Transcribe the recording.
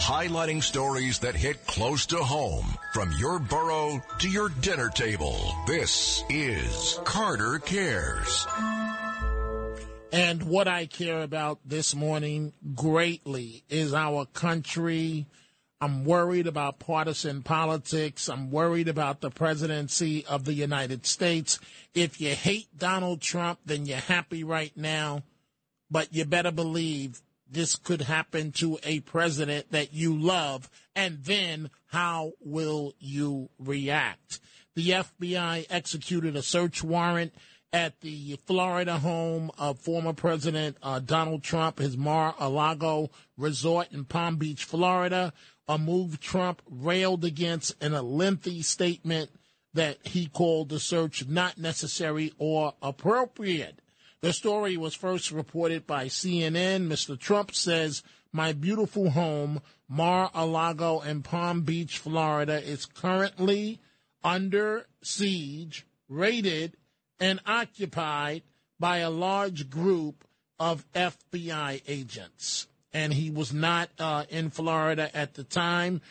highlighting stories that hit close to home from your borough to your dinner table. This is Carter Cares. And what I care about this morning greatly is our country. I'm worried about partisan politics. I'm worried about the presidency of the United States. If you hate Donald Trump, then you're happy right now. But you better believe this could happen to a president that you love. And then how will you react? The FBI executed a search warrant at the Florida home of former President uh, Donald Trump, his Mar-a-Lago resort in Palm Beach, Florida, a move Trump railed against in a lengthy statement that he called the search not necessary or appropriate. The story was first reported by CNN. Mr. Trump says, My beautiful home, Mar a Lago in Palm Beach, Florida, is currently under siege, raided, and occupied by a large group of FBI agents. And he was not uh, in Florida at the time